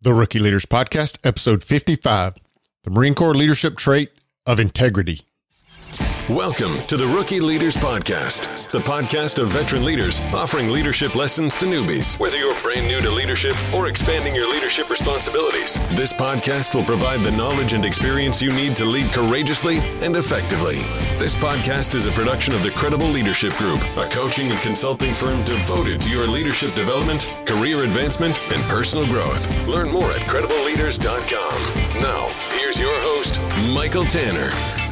The Rookie Leaders Podcast, episode 55 The Marine Corps Leadership Trait of Integrity. Welcome to the Rookie Leaders Podcast, the podcast of veteran leaders offering leadership lessons to newbies. Whether you're brand new to leadership or expanding your leadership responsibilities, this podcast will provide the knowledge and experience you need to lead courageously and effectively. This podcast is a production of the Credible Leadership Group, a coaching and consulting firm devoted to your leadership development, career advancement, and personal growth. Learn more at credibleleaders.com. Now, here's your host, Michael Tanner.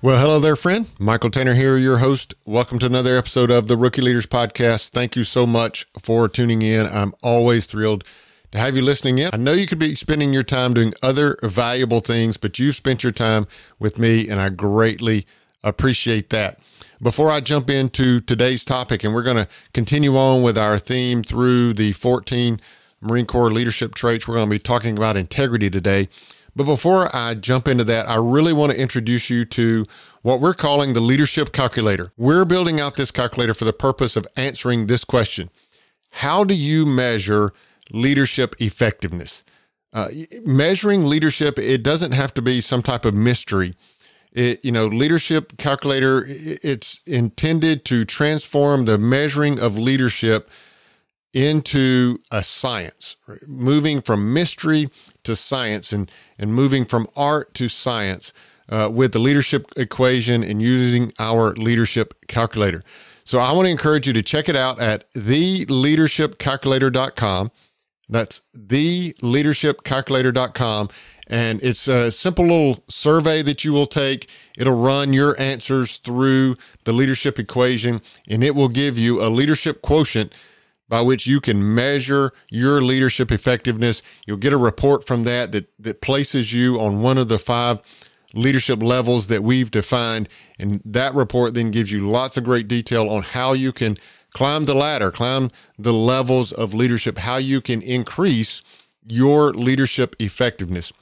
Well, hello there, friend. Michael Tanner here, your host. Welcome to another episode of the Rookie Leaders Podcast. Thank you so much for tuning in. I'm always thrilled to have you listening in. I know you could be spending your time doing other valuable things, but you've spent your time with me, and I greatly appreciate that. Before I jump into today's topic, and we're going to continue on with our theme through the 14 Marine Corps leadership traits, we're going to be talking about integrity today. But before I jump into that, I really want to introduce you to what we're calling the leadership calculator. We're building out this calculator for the purpose of answering this question How do you measure leadership effectiveness? Uh, measuring leadership, it doesn't have to be some type of mystery. It, you know, leadership calculator, it's intended to transform the measuring of leadership into a science, right? moving from mystery to science and, and moving from art to science uh, with the leadership equation and using our leadership calculator. So I want to encourage you to check it out at theleadershipcalculator.com. That's theleadershipcalculator.com. And it's a simple little survey that you will take. It'll run your answers through the leadership equation and it will give you a leadership quotient by which you can measure your leadership effectiveness. You'll get a report from that that, that places you on one of the five leadership levels that we've defined. And that report then gives you lots of great detail on how you can climb the ladder, climb the levels of leadership, how you can increase your leadership effectiveness.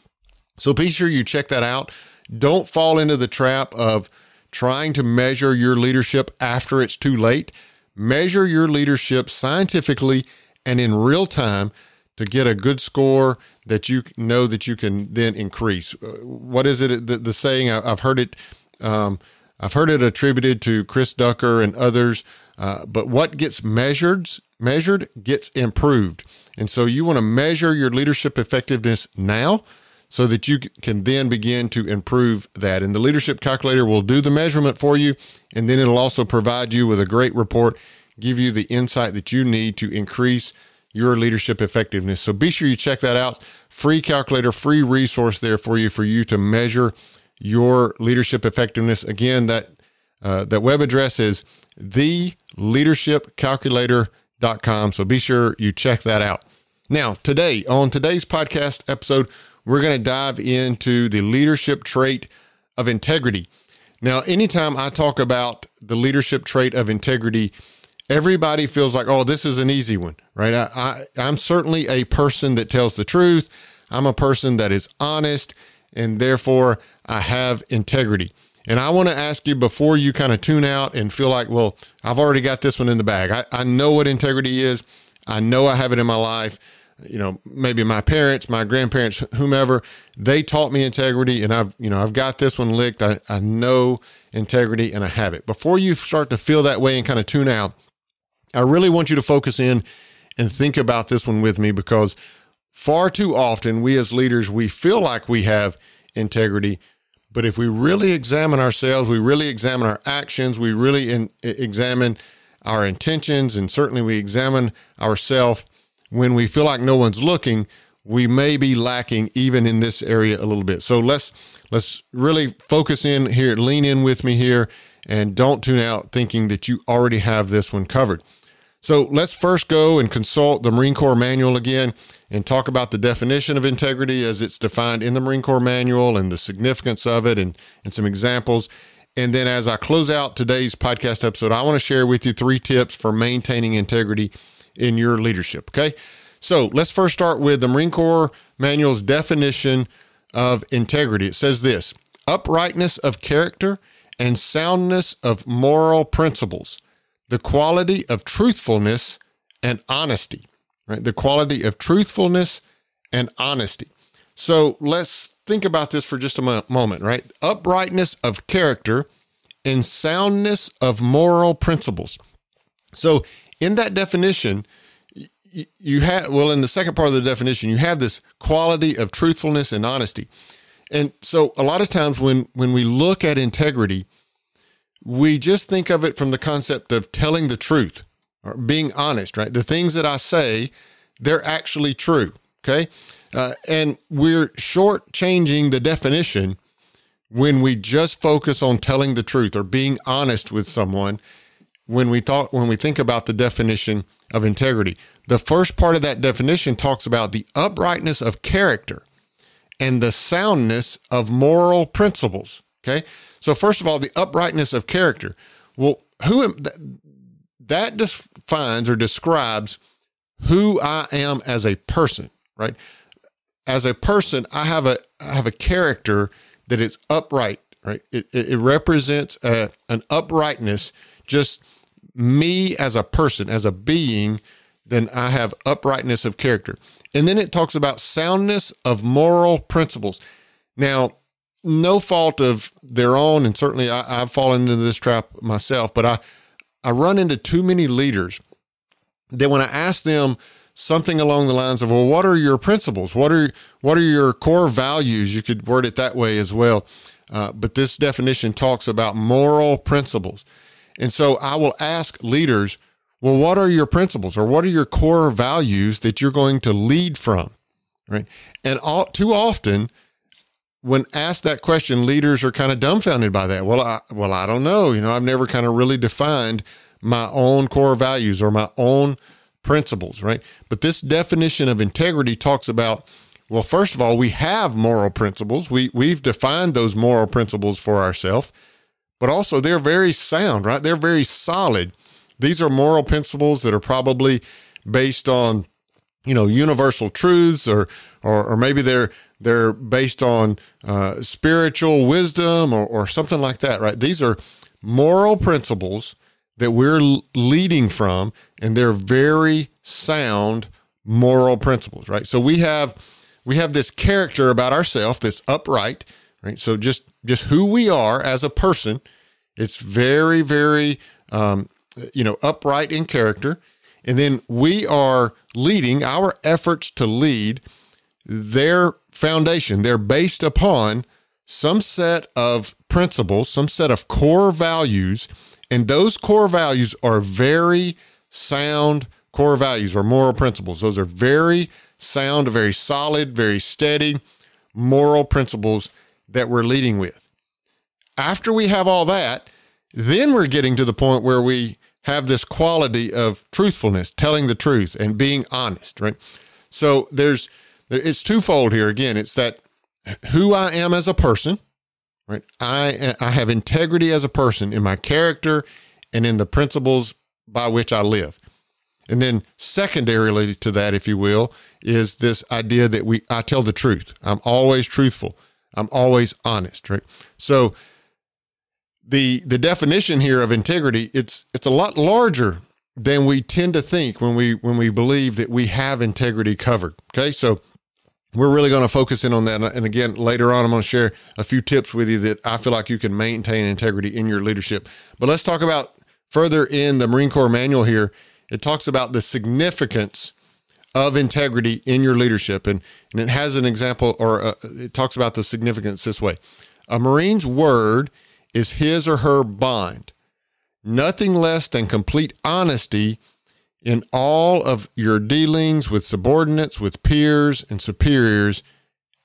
So be sure you check that out. Don't fall into the trap of trying to measure your leadership after it's too late measure your leadership scientifically and in real time to get a good score that you know that you can then increase. Uh, what is it? The, the saying I, have heard it. Um, I've heard it attributed to Chris Ducker and others. Uh, but what gets measured measured gets improved, and so you want to measure your leadership effectiveness now so that you can then begin to improve that. And the leadership calculator will do the measurement for you, and then it'll also provide you with a great report, give you the insight that you need to increase your leadership effectiveness. So be sure you check that out. Free calculator, free resource there for you for you to measure your leadership effectiveness. Again, that uh, that web address is theleadershipcalculator.com. So be sure you check that out. Now, today on today's podcast episode, we're going to dive into the leadership trait of integrity. Now, anytime I talk about the leadership trait of integrity, everybody feels like, oh, this is an easy one, right? I, I, am certainly a person that tells the truth. I'm a person that is honest, and therefore I have integrity. And I want to ask you before you kind of tune out and feel like, well, I've already got this one in the bag. I, I know what integrity is, I know I have it in my life you know, maybe my parents, my grandparents, whomever, they taught me integrity and I've, you know, I've got this one licked. I, I know integrity and I have it. Before you start to feel that way and kind of tune out, I really want you to focus in and think about this one with me because far too often we as leaders, we feel like we have integrity. But if we really examine ourselves, we really examine our actions, we really in, examine our intentions, and certainly we examine ourselves when we feel like no one's looking, we may be lacking even in this area a little bit. So let's let's really focus in here, lean in with me here, and don't tune out thinking that you already have this one covered. So let's first go and consult the Marine Corps manual again and talk about the definition of integrity as it's defined in the Marine Corps manual and the significance of it and, and some examples. And then as I close out today's podcast episode, I want to share with you three tips for maintaining integrity in your leadership. Okay. So let's first start with the Marine Corps Manual's definition of integrity. It says this uprightness of character and soundness of moral principles, the quality of truthfulness and honesty. right? The quality of truthfulness and honesty. So let's think about this for just a moment, right? Uprightness of character and soundness of moral principles. So in that definition, you have well in the second part of the definition you have this quality of truthfulness and honesty. And so a lot of times when when we look at integrity we just think of it from the concept of telling the truth or being honest right? The things that i say they're actually true okay? Uh, and we're shortchanging the definition when we just focus on telling the truth or being honest with someone when we thought when we think about the definition of integrity. The first part of that definition talks about the uprightness of character and the soundness of moral principles. Okay. So first of all, the uprightness of character. Well, who am, that defines or describes who I am as a person, right? As a person, I have a I have a character that is upright, right? It, it, it represents a, an uprightness, just me as a person, as a being, then I have uprightness of character. And then it talks about soundness of moral principles. Now, no fault of their own, and certainly I, have fallen into this trap myself, but I, I run into too many leaders that when I ask them something along the lines of, well, what are your principles? What are what are your core values? You could word it that way as well. Uh, but this definition talks about moral principles. And so I will ask leaders, well, what are your principles or what are your core values that you're going to lead from? Right. And all, too often, when asked that question, leaders are kind of dumbfounded by that. Well, I, well, I don't know. You know, I've never kind of really defined my own core values or my own principles, right? But this definition of integrity talks about, well, first of all, we have moral principles. We we've defined those moral principles for ourselves but also they're very sound, right? They're very solid. These are moral principles that are probably based on, you know, universal truths, or or, or maybe they're they're based on uh, spiritual wisdom or, or something like that, right? These are moral principles that we're leading from, and they're very sound moral principles, right? So we have we have this character about ourselves that's upright right? So just just who we are as a person, it's very very um, you know upright in character, and then we are leading our efforts to lead their foundation. They're based upon some set of principles, some set of core values, and those core values are very sound core values or moral principles. Those are very sound, very solid, very steady moral principles that we're leading with. After we have all that, then we're getting to the point where we have this quality of truthfulness, telling the truth and being honest, right? So there's it's twofold here. Again, it's that who I am as a person, right? I I have integrity as a person in my character and in the principles by which I live. And then secondarily to that, if you will, is this idea that we I tell the truth. I'm always truthful. I'm always honest, right? So the the definition here of integrity, it's it's a lot larger than we tend to think when we when we believe that we have integrity covered. Okay? So we're really going to focus in on that. And again, later on, I'm going to share a few tips with you that I feel like you can maintain integrity in your leadership. But let's talk about further in the Marine Corps manual here. It talks about the significance of integrity in your leadership. And, and it has an example, or uh, it talks about the significance this way A Marine's word is his or her bond, nothing less than complete honesty in all of your dealings with subordinates, with peers, and superiors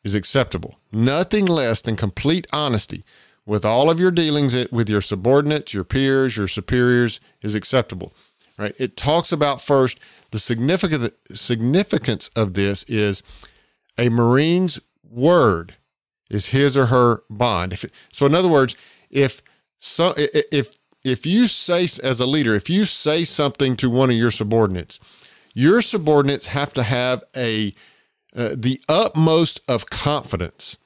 is acceptable. Nothing less than complete honesty with all of your dealings with your subordinates, your peers, your superiors is acceptable. Right? It talks about first the significant significance of this is a Marine's word is his or her bond. If, so, in other words, if so, if if you say as a leader, if you say something to one of your subordinates, your subordinates have to have a uh, the utmost of confidence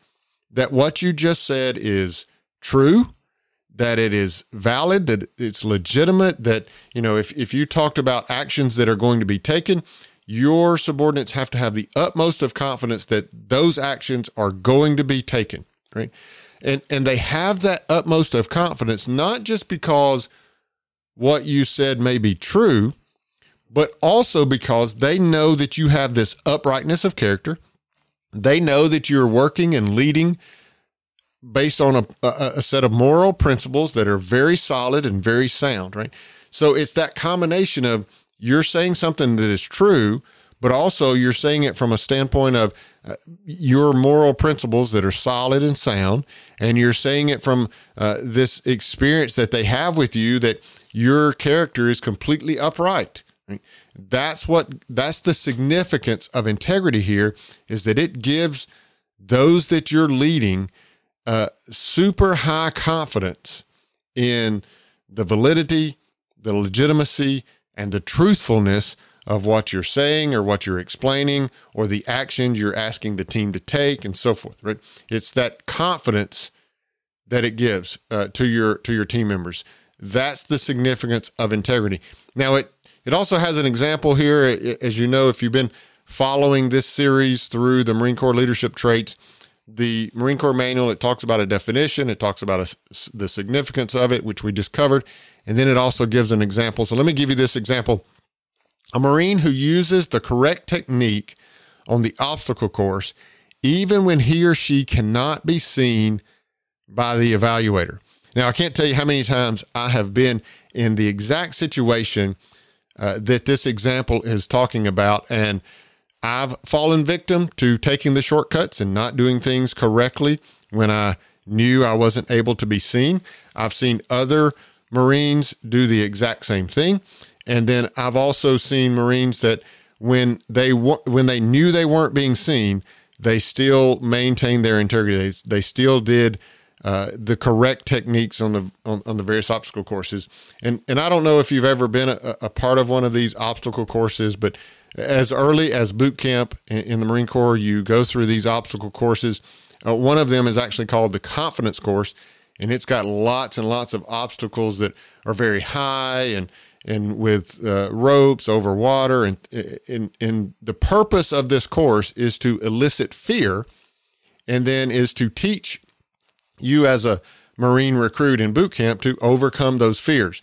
that what you just said is true that it is valid, that it's legitimate, that, you know, if, if you talked about actions that are going to be taken, your subordinates have to have the utmost of confidence that those actions are going to be taken, right? And and they have that utmost of confidence not just because what you said may be true, but also because they know that you have this uprightness of character. They know that you're working and leading based on a, a, set of moral principles that are very solid and very sound, right? So it's that combination of you're saying something that is true, but also you're saying it from a standpoint of uh, your moral principles that are solid and sound, and you're saying it from uh, this experience that they have with you that your character is completely upright. Right? That's what that's the significance of integrity here is that it gives those that you're leading uh, super high confidence in the validity, the legitimacy, and the truthfulness of what you're saying or what you're explaining or the actions you're asking the team to take and so forth right? It's that confidence that it gives uh, to your to your team members. That's the significance of integrity. Now it it also has an example here. As you know if you've been following this series through the marine corps leadership traits the marine corps manual it talks about a definition it talks about a, the significance of it which we just covered and then it also gives an example. So let me give you this example. A Marine who uses the correct technique on the obstacle course, even when he or she cannot be seen by the evaluator. Now, I can't tell you how many times I have been in the exact situation uh, that this example is talking about. And I've fallen victim to taking the shortcuts and not doing things correctly when I knew I wasn't able to be seen. I've seen other Marines do the exact same thing. And then I've also seen Marines that when they when they knew they weren't being seen, they still maintained their integrity. They, they still did uh, the correct techniques on the on, on, the various obstacle courses. And and I don't know if you've ever been a, a, part of one of these obstacle courses, but as early as boot camp in, the Marine Corps, you go through these obstacle courses. Uh, one of them is actually called the confidence course, and it's got lots and lots of obstacles that are very high and and with uh, ropes over water and, and and the purpose of this course is to elicit fear and then is to teach you as a marine recruit in boot camp to overcome those fears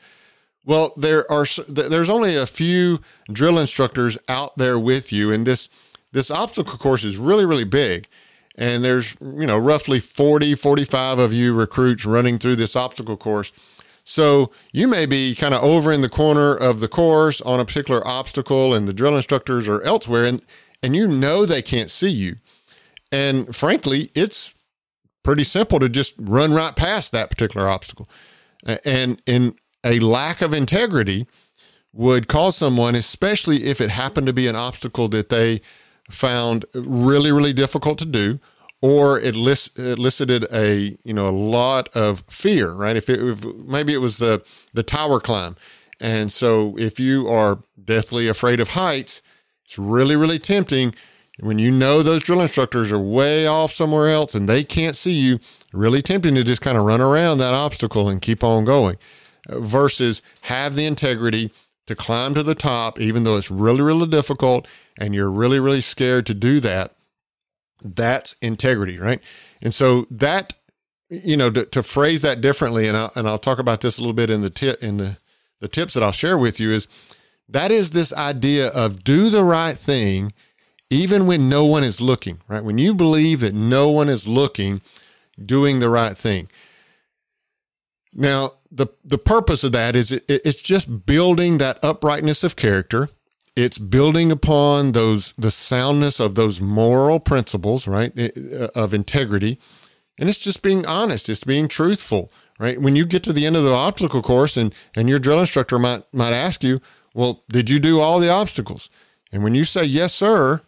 well there are there's only a few drill instructors out there with you and this this obstacle course is really really big. And there's you know roughly 40 45 of you recruits running through this obstacle course. So you may be kind of over in the corner of the course on a particular obstacle and the drill instructors are elsewhere and and you know they can't see you. And frankly it's pretty simple to just run right past that particular obstacle. And in a lack of integrity would cause someone especially if it happened to be an obstacle that they found really, really difficult to do, or it elicited a you know a lot of fear, right? If, it, if maybe it was the the tower climb, and so if you are deathly afraid of heights, it's really, really tempting when you know those drill instructors are way off somewhere else and they can't see you. Really tempting to just kind of run around that obstacle and keep on going, versus have the integrity to climb to the top, even though it's really, really difficult and you're really, really scared to do that, that's integrity, right? And so that, you know, to, to phrase that differently, and I'll, and I'll talk about this a little bit in the tip in the the tips that I'll share with you is that is this idea of do the right thing even when no one is looking, right? When you believe that no one is looking, doing the right thing. Now, the the purpose of that is it, it's just building that uprightness of character. It's building upon those the soundness of those moral principles right uh, of integrity. And it's just being honest. It's being truthful right? When you get to the end of the obstacle course and and your drill instructor might might ask you well did you do all the obstacles? And when you say yes sir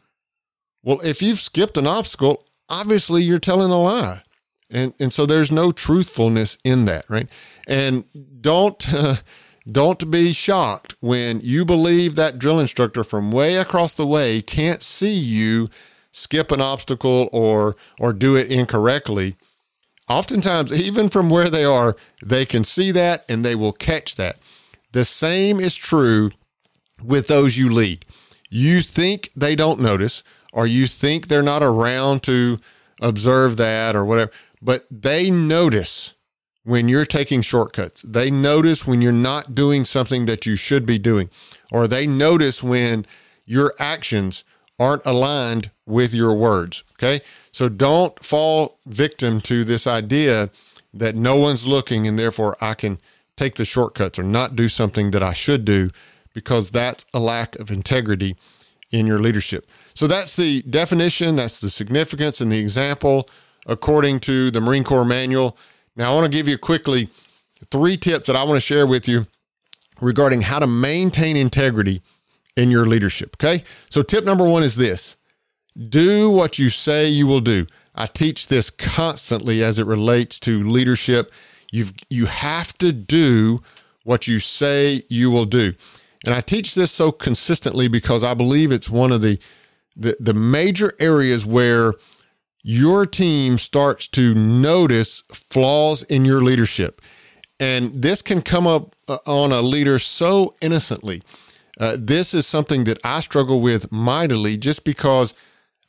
well if you've skipped an obstacle obviously you're telling a lie and and so there's no truthfulness in that right and don't uh, Don't be shocked when you believe that drill instructor from way across the way can't see you skip an obstacle or or do it incorrectly. Oftentimes, even from where they are, they can see that and they will catch that. The same is true with those you lead. you think they don't notice, or you think they're not around to observe that or whatever, but they notice when you're taking shortcuts. They notice when you're not doing something that you should be doing, or they notice when your actions aren't aligned with your words. Okay. So don't fall victim to this idea that no one's looking and therefore I can take the shortcuts or not do something that I should do because that's a lack of integrity in your leadership. So that's the definition, that's the significance and the example according to the Marine Corps manual. Now, I want to give you quickly three tips that I want to share with you regarding how to maintain integrity in your leadership. Okay. So, tip number one is this do what you say you will do. I teach this constantly as it relates to leadership. You've, you have to do what you say you will do. And I teach this so consistently because I believe it's one of the, the, the major areas where your team starts to notice flaws in your leadership. And this can come up uh, on a leader so innocently. Uh, this is something that I struggle with mightily just because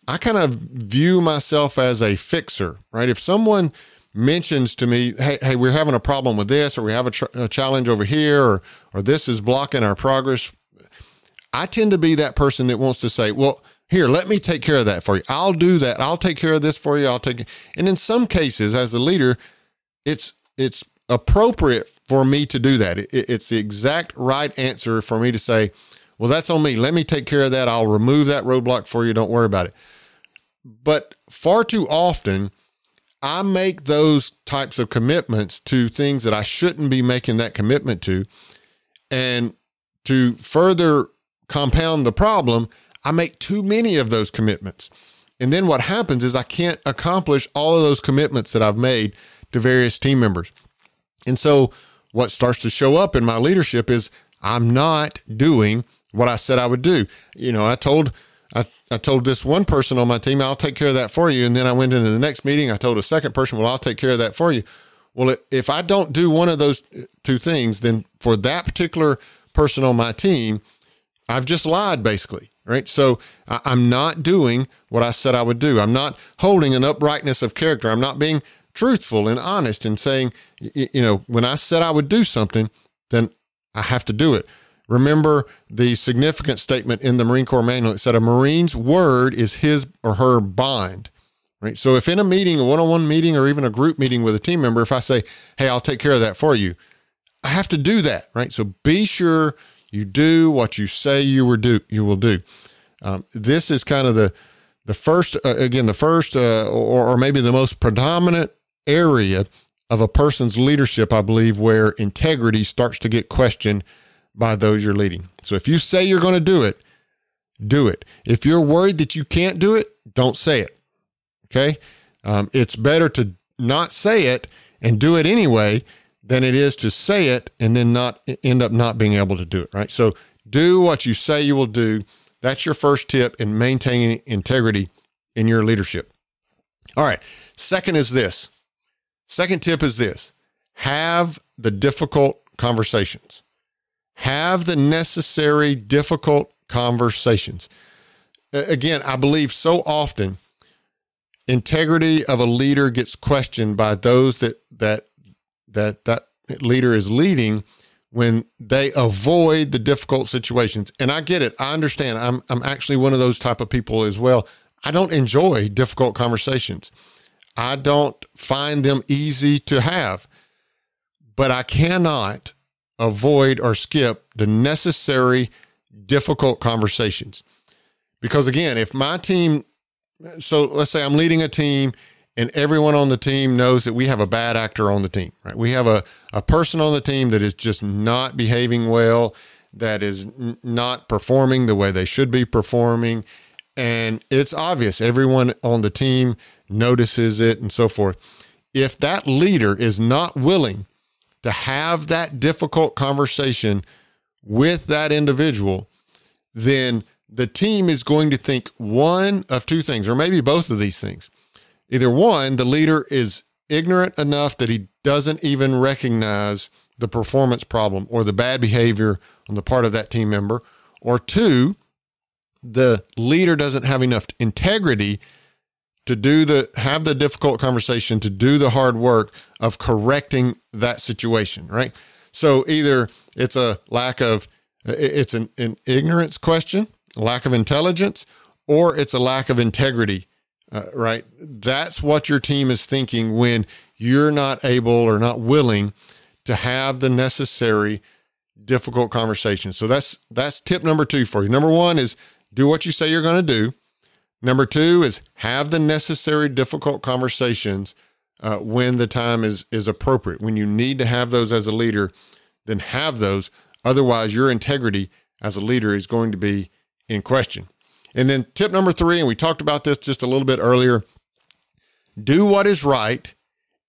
I kind of view myself as a fixer, right? If someone mentions to me, hey, hey, we're having a problem with this, or we have a, tr- a challenge over here, or or this is blocking our progress, I tend to be that person that wants to say, well, here, let me take care of that for you. I'll do that. I'll take care of this for you. I'll take it. And in some cases, as a leader, it's it's appropriate for me to do that. It, it's the exact right answer for me to say, well, that's on me. Let me take care of that. I'll remove that roadblock for you. Don't worry about it. But far too often, I make those types of commitments to things that I shouldn't be making that commitment to. And to further compound the problem, I make too many of those commitments. And then what happens is I can't accomplish all of those commitments that I've made to various team members. And so what starts to show up in my leadership is I'm not doing what I said I would do. You know, I told I, I told this one person on my team, I'll take care of that for you. And then I went into the next meeting. I told a second person, well, I'll take care of that for you. Well, if I don't do one of those uh, two things, then for that particular person on my team, I've just lied basically, right? So I'm not doing what I said I would do. I'm not holding an uprightness of character. I'm not being truthful and honest and saying, you know, when I said I would do something, then I have to do it. Remember the significant statement in the Marine Corps manual. It said a Marine's word is his or her bond. Right. So if in a meeting, a one-on-one meeting, or even a group meeting with a team member, if I say, "Hey, I'll take care of that for you," I have to do that. Right. So be sure you do what you say you will do. You will do. Um, this is kind of the the first uh, again the first uh, or, or maybe the most predominant area of a person's leadership, I believe, where integrity starts to get questioned by those you're leading. So if you say you're going to do it, do it. If you're worried that you can't do it, don't say it. Okay. Um, it's better to not say it and do it anyway than it is to say it and then not end up not being able to do it. Right. So do what you say you will do. That's your first tip in maintaining integrity in your leadership. All right. Second is this. Second tip is this have the difficult conversations. Have the necessary difficult conversations. Again, I believe so often integrity of a leader gets questioned by those that that that that leader is leading when they avoid the difficult situations. And I get it. I understand. I'm I'm actually one of those type of people as well. I don't enjoy difficult conversations. I don't find them easy to have. But I cannot avoid or skip the necessary difficult conversations. Because again, if my team, so let's say I'm leading a team and everyone on the team knows that we have a bad actor on the team, right? We have a, a person on the team that is just not behaving well, that is n- not performing the way they should be performing. And it's obvious, everyone on the team notices it and so forth. If that leader is not willing to have that difficult conversation with that individual, then the team is going to think one of two things, or maybe both of these things. Either one, the leader is ignorant enough that he doesn't even recognize the performance problem or the bad behavior on the part of that team member, or two, the leader doesn't have enough integrity to do the have the difficult conversation to do the hard work of correcting that situation right? So either it's a lack of it's an, an ignorance question lack of intelligence or it's a lack of integrity uh, right that's what your team is thinking when you're not able or not willing to have the necessary difficult conversations so that's that's tip number two for you number one is do what you say you're going to do Number two is have the necessary difficult conversations uh, when the time is is appropriate. When you need to have those as a leader, then have those. Otherwise, your integrity as a leader is going to be in question. And then tip number three, and we talked about this just a little bit earlier do what is right,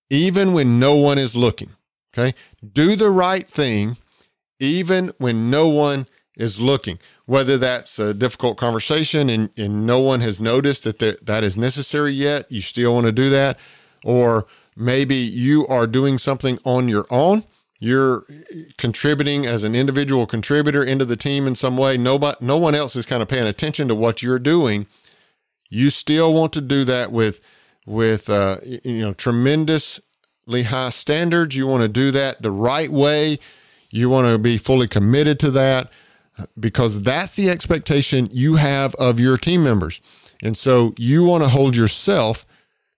even when no one is looking. Okay. Do the right thing, even when no one is looking whether that's a difficult conversation and, and no one has noticed that there, that is necessary yet, you still want to do that. Or maybe you are doing something on your own. You're contributing as an individual contributor into the team in some way. Nobody, no one else is kind of paying attention to what you're doing. You still want to do that with, with uh, you know, tremendously high standards. You want to do that the right way. You want to be fully committed to that because that's the expectation you have of your team members. And so you want to hold yourself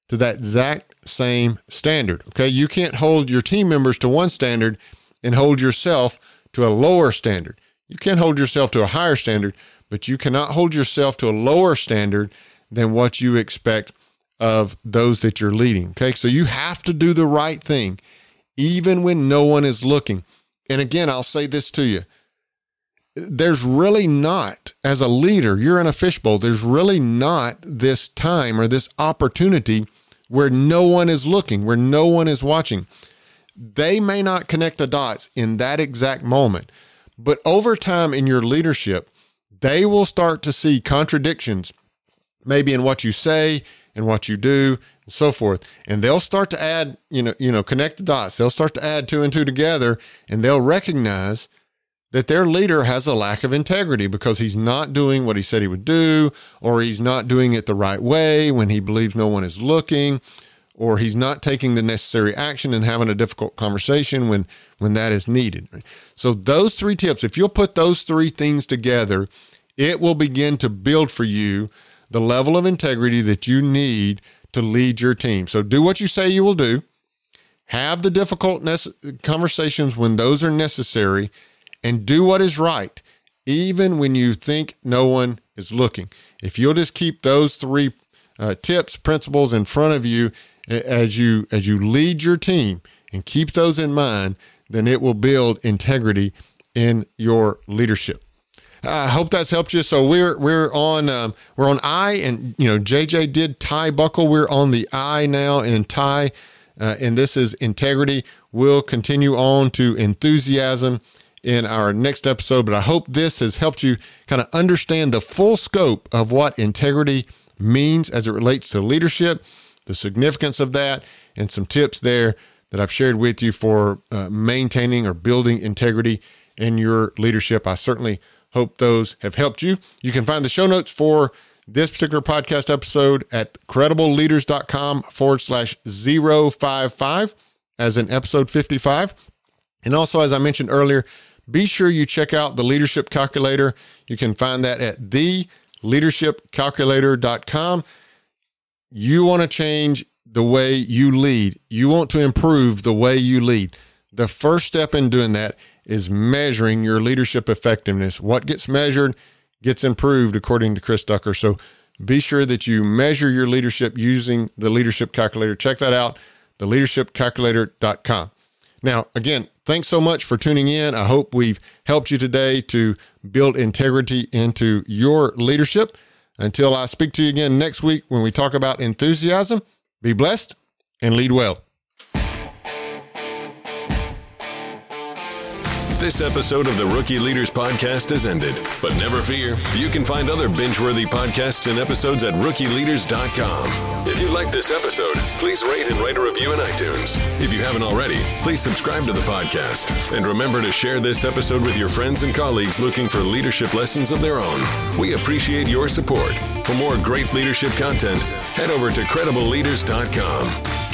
to that exact same standard. Okay. You can't hold your team members to one standard and hold yourself to a lower standard. You can hold yourself to a higher standard, but you cannot hold yourself to a lower standard than what you expect of those that you're leading. Okay. So you have to do the right thing, even when no one is looking. And again, I'll say this to you there's really not, as a leader, you're in a fishbowl, there's really not this time or this opportunity where no one is looking, where no one is watching. They may not connect the dots in that exact moment, but over time in your leadership, they will start to see contradictions, maybe in what you say and what you do and so forth. And they'll start to add, you know, you know, connect the dots. They'll start to add two and two together and they'll recognize that their leader has a lack of integrity because he's not doing what he said he would do, or he's not doing it the right way when he believes no one is looking, or he's not taking the necessary action and having a difficult conversation when when that is needed. So those three tips, if you'll put those three things together, it will begin to build for you the level of integrity that you need to lead your team. So do what you say you will do. Have the difficult conversations when those are necessary and do what is right, even when you think no one is looking. If you'll just keep those three uh, tips, principles in front of you as you as you lead your team and keep those in mind, then it will build integrity in your leadership. I hope that's helped you. So we're we're on um, we're on I, and you know JJ did tie buckle. We're on the I now and tie, uh, and this is integrity. We'll continue on to enthusiasm in our next episode. But I hope this has helped you kind of understand the full scope of what integrity means as it relates to leadership, the significance of that, and some tips there that I've shared with you for uh, maintaining or building integrity in your leadership. I certainly hope those have helped you. You can find the show notes for this particular podcast episode at credibleleaders.com forward slash 055 as in episode 55. And also, as I mentioned earlier, be sure you check out the leadership calculator. You can find that at theleadershipcalculator.com. You want to change the way you lead, you want to improve the way you lead. The first step in doing that is measuring your leadership effectiveness. What gets measured gets improved, according to Chris Ducker. So be sure that you measure your leadership using the leadership calculator. Check that out, theleadershipcalculator.com. Now, again, thanks so much for tuning in. I hope we've helped you today to build integrity into your leadership. Until I speak to you again next week when we talk about enthusiasm, be blessed and lead well. This episode of the Rookie Leaders Podcast has ended, but never fear, you can find other binge-worthy podcasts and episodes at rookieleaders.com. If you like this episode, please rate and write a review in iTunes. If you haven't already, please subscribe to the podcast and remember to share this episode with your friends and colleagues looking for leadership lessons of their own. We appreciate your support. For more great leadership content, head over to credibleleaders.com.